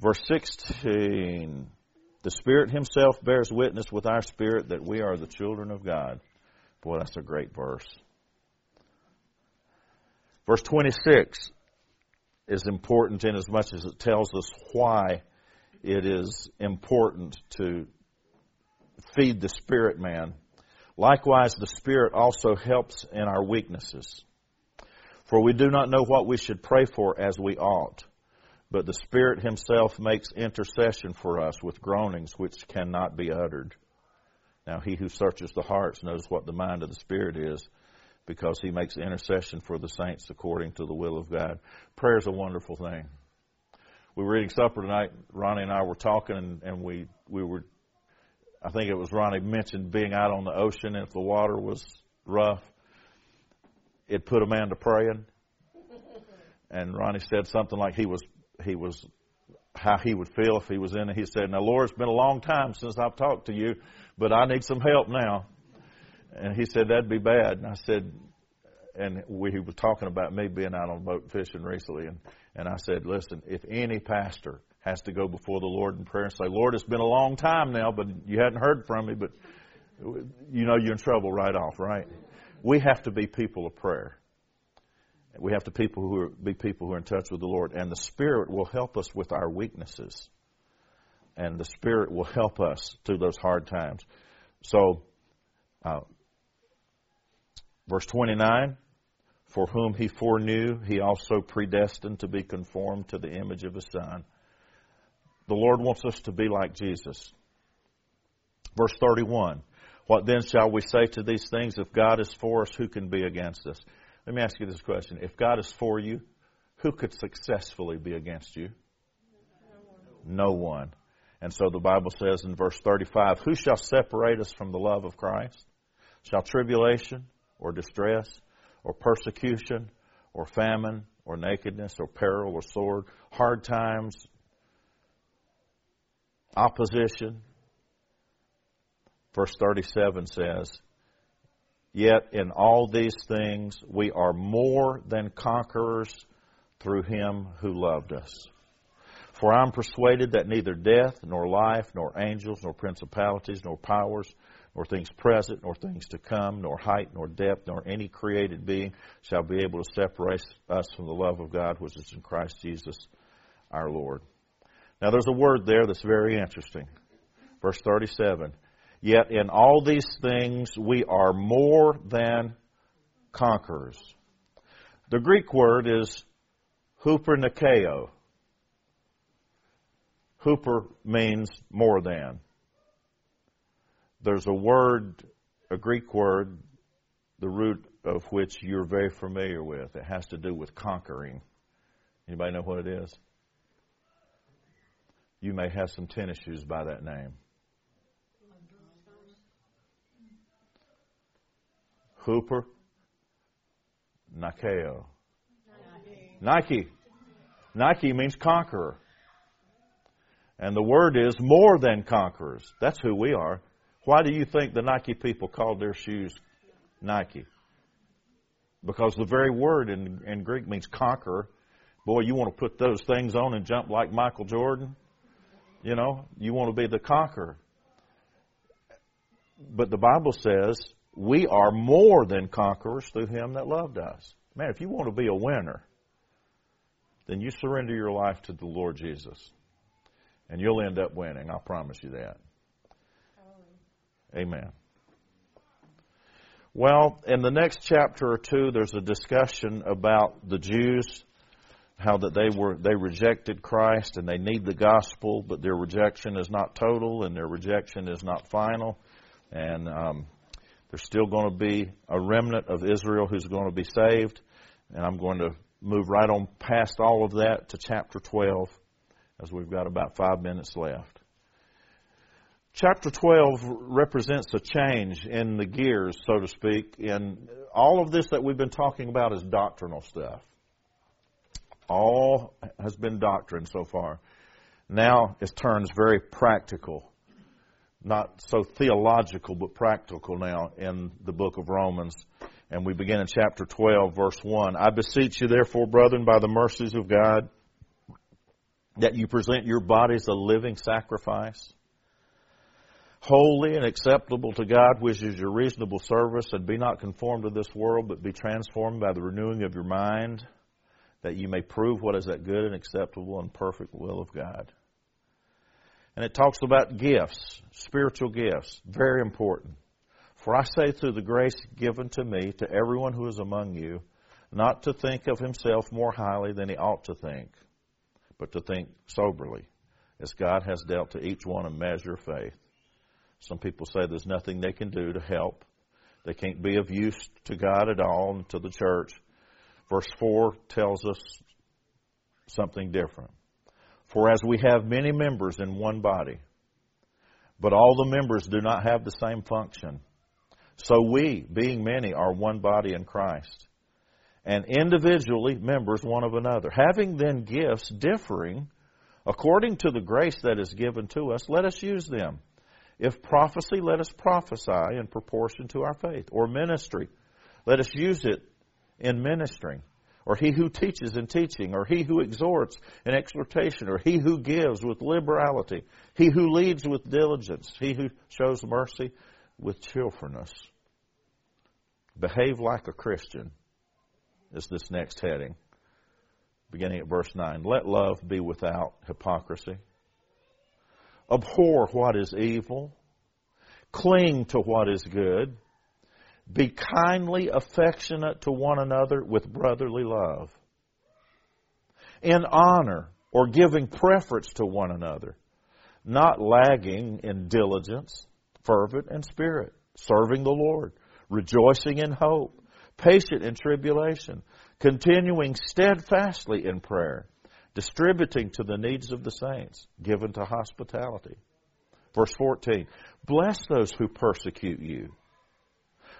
Verse 16 The Spirit Himself bears witness with our spirit that we are the children of God. Boy, that's a great verse. Verse 26 is important in as much as it tells us why it is important to feed the spirit man. Likewise, the Spirit also helps in our weaknesses. For we do not know what we should pray for as we ought, but the Spirit Himself makes intercession for us with groanings which cannot be uttered. Now, He who searches the hearts knows what the mind of the Spirit is, because He makes intercession for the saints according to the will of God. Prayer is a wonderful thing. We were eating supper tonight. Ronnie and I were talking, and, and we we were I think it was Ronnie mentioned being out on the ocean if the water was rough, it put a man to praying. And Ronnie said something like he was he was how he would feel if he was in it. He said, Now Lord, it's been a long time since I've talked to you, but I need some help now. And he said, That'd be bad. And I said and we he was talking about me being out on a boat fishing recently and, and I said, Listen, if any pastor has to go before the Lord in prayer and say, Lord, it's been a long time now, but you hadn't heard from me, but you know you're in trouble right off, right? We have to be people of prayer. We have to people who are, be people who are in touch with the Lord, and the Spirit will help us with our weaknesses, and the Spirit will help us through those hard times. So, uh, verse 29 For whom he foreknew, he also predestined to be conformed to the image of his Son the Lord wants us to be like Jesus. Verse 31. What then shall we say to these things? If God is for us, who can be against us? Let me ask you this question. If God is for you, who could successfully be against you? No one. And so the Bible says in verse 35, Who shall separate us from the love of Christ? Shall tribulation, or distress, or persecution, or famine, or nakedness, or peril, or sword, hard times, opposition. Verse 37 says, Yet in all these things we are more than conquerors through him who loved us. For I am persuaded that neither death, nor life, nor angels, nor principalities, nor powers, nor things present, nor things to come, nor height, nor depth, nor any created being shall be able to separate us from the love of God which is in Christ Jesus our Lord. Now, there's a word there that's very interesting. Verse 37 Yet in all these things we are more than conquerors. The Greek word is hupernikeo. Hooper means more than. There's a word, a Greek word, the root of which you're very familiar with. It has to do with conquering. Anybody know what it is? you may have some tennis shoes by that name. Hooper, Nikeo. Nike. Nike means conqueror. And the word is more than conquerors. That's who we are. Why do you think the Nike people called their shoes Nike? Because the very word in, in Greek means conqueror. Boy, you want to put those things on and jump like Michael Jordan? You know, you want to be the conqueror. But the Bible says we are more than conquerors through him that loved us. Man, if you want to be a winner, then you surrender your life to the Lord Jesus. And you'll end up winning. I promise you that. Amen. Well, in the next chapter or two, there's a discussion about the Jews how that they were they rejected Christ and they need the gospel, but their rejection is not total and their rejection is not final, and um, there's still going to be a remnant of Israel who's going to be saved, And I'm going to move right on past all of that to chapter 12 as we've got about five minutes left. Chapter 12 represents a change in the gears, so to speak, in all of this that we've been talking about is doctrinal stuff. All has been doctrine so far. Now it turns very practical. Not so theological, but practical now in the book of Romans. And we begin in chapter 12, verse 1. I beseech you, therefore, brethren, by the mercies of God, that you present your bodies a living sacrifice holy and acceptable to God, which is your reasonable service, and be not conformed to this world, but be transformed by the renewing of your mind, that you may prove what is that good and acceptable and perfect will of God. And it talks about gifts, spiritual gifts, very important. For I say through the grace given to me to everyone who is among you, not to think of himself more highly than he ought to think, but to think soberly, as God has dealt to each one a measure of faith. Some people say there's nothing they can do to help. They can't be of use to God at all and to the church. Verse 4 tells us something different. For as we have many members in one body, but all the members do not have the same function, so we, being many, are one body in Christ, and individually members one of another. Having then gifts differing according to the grace that is given to us, let us use them. If prophecy, let us prophesy in proportion to our faith. Or ministry, let us use it in ministering. Or he who teaches in teaching, or he who exhorts in exhortation, or he who gives with liberality, he who leads with diligence, he who shows mercy with cheerfulness. Behave like a Christian is this next heading, beginning at verse 9. Let love be without hypocrisy. Abhor what is evil. Cling to what is good. Be kindly affectionate to one another with brotherly love. In honor or giving preference to one another. Not lagging in diligence, fervent in spirit, serving the Lord, rejoicing in hope, patient in tribulation, continuing steadfastly in prayer distributing to the needs of the saints, given to hospitality. Verse 14 Bless those who persecute you.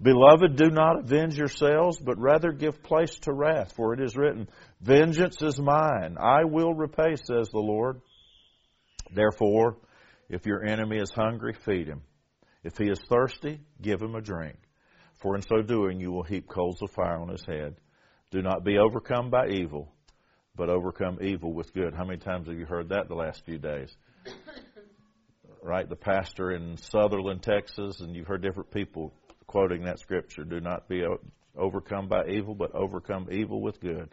Beloved, do not avenge yourselves, but rather give place to wrath, for it is written, Vengeance is mine, I will repay, says the Lord. Therefore, if your enemy is hungry, feed him. If he is thirsty, give him a drink. For in so doing, you will heap coals of fire on his head. Do not be overcome by evil, but overcome evil with good. How many times have you heard that the last few days? right? The pastor in Sutherland, Texas, and you've heard different people quoting that scripture. Do not be overcome by evil, but overcome evil with good.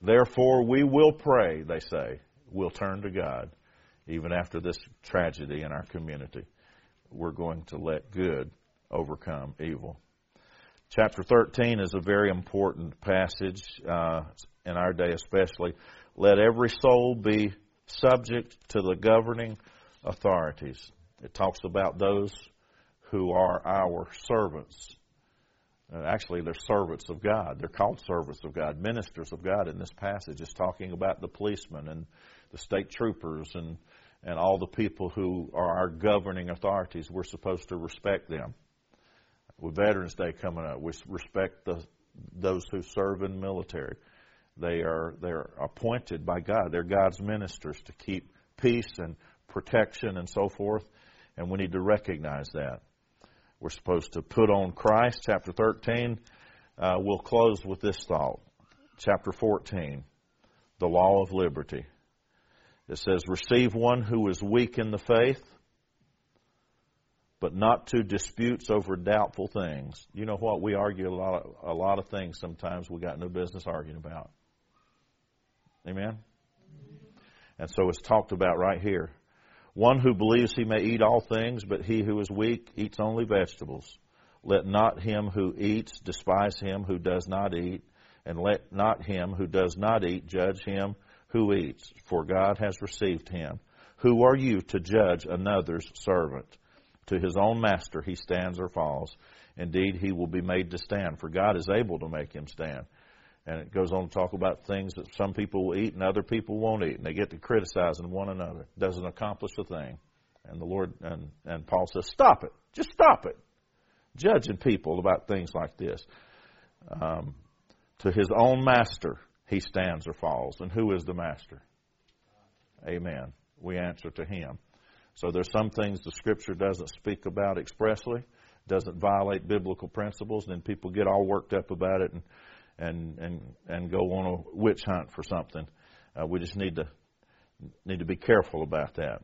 Therefore, we will pray, they say. We'll turn to God. Even after this tragedy in our community, we're going to let good overcome evil. Chapter 13 is a very important passage uh, in our day, especially. Let every soul be subject to the governing authorities. It talks about those who are our servants. And actually, they're servants of God. They're called servants of God, ministers of God in this passage. It's talking about the policemen and the state troopers and, and all the people who are our governing authorities. We're supposed to respect them with Veterans Day coming up, we respect the, those who serve in the military. They are they're appointed by God. They're God's ministers to keep peace and protection and so forth, and we need to recognize that. We're supposed to put on Christ. Chapter 13. Uh, we'll close with this thought. Chapter 14, the law of liberty. It says, "Receive one who is weak in the faith." but not to disputes over doubtful things. You know what? We argue a lot of, a lot of things sometimes we got no business arguing about. Amen? And so it's talked about right here. One who believes he may eat all things, but he who is weak eats only vegetables. Let not him who eats despise him who does not eat, and let not him who does not eat judge him who eats, for God has received him. Who are you to judge another's servant? To his own master he stands or falls. Indeed, he will be made to stand, for God is able to make him stand. And it goes on to talk about things that some people will eat and other people won't eat, and they get to criticizing one another. Doesn't accomplish a thing. And the Lord and, and Paul says, Stop it. Just stop it. Judging people about things like this. Um, to his own master he stands or falls. And who is the master? Amen. We answer to him. So there's some things the scripture doesn't speak about expressly, doesn't violate biblical principles, and then people get all worked up about it and and and and go on a witch hunt for something. Uh, we just need to need to be careful about that.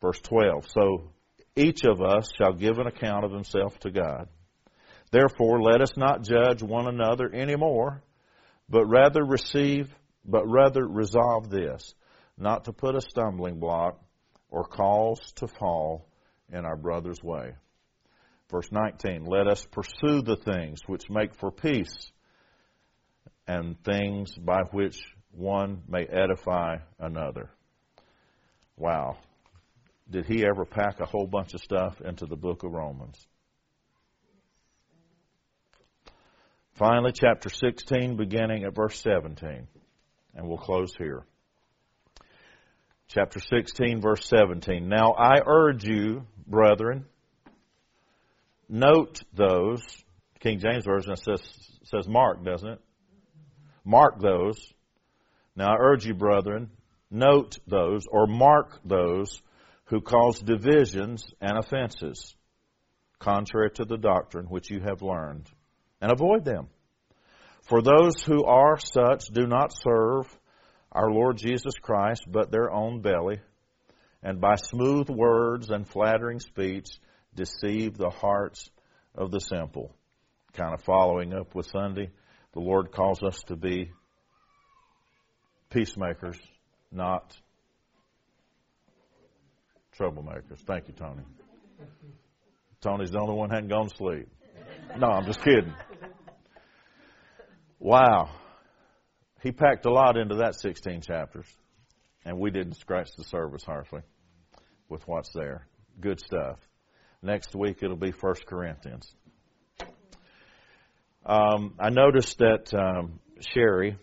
Verse 12. So each of us shall give an account of himself to God. Therefore, let us not judge one another anymore, but rather receive, but rather resolve this, not to put a stumbling block or cause to fall in our brother's way. Verse 19, let us pursue the things which make for peace and things by which one may edify another. Wow. Did he ever pack a whole bunch of stuff into the book of Romans? Finally, chapter 16, beginning at verse 17. And we'll close here. Chapter 16, verse 17. Now I urge you, brethren, note those. King James Version says, says mark, doesn't it? Mark those. Now I urge you, brethren, note those or mark those who cause divisions and offenses, contrary to the doctrine which you have learned, and avoid them. For those who are such do not serve our Lord Jesus Christ, but their own belly, and by smooth words and flattering speech deceive the hearts of the simple. Kind of following up with Sunday, the Lord calls us to be peacemakers, not troublemakers. Thank you, Tony. Tony's the only one who hadn't gone to sleep. No, I'm just kidding. Wow. He packed a lot into that 16 chapters, and we didn't scratch the surface hardly with what's there. Good stuff. Next week it'll be 1 Corinthians. Um, I noticed that um, Sherry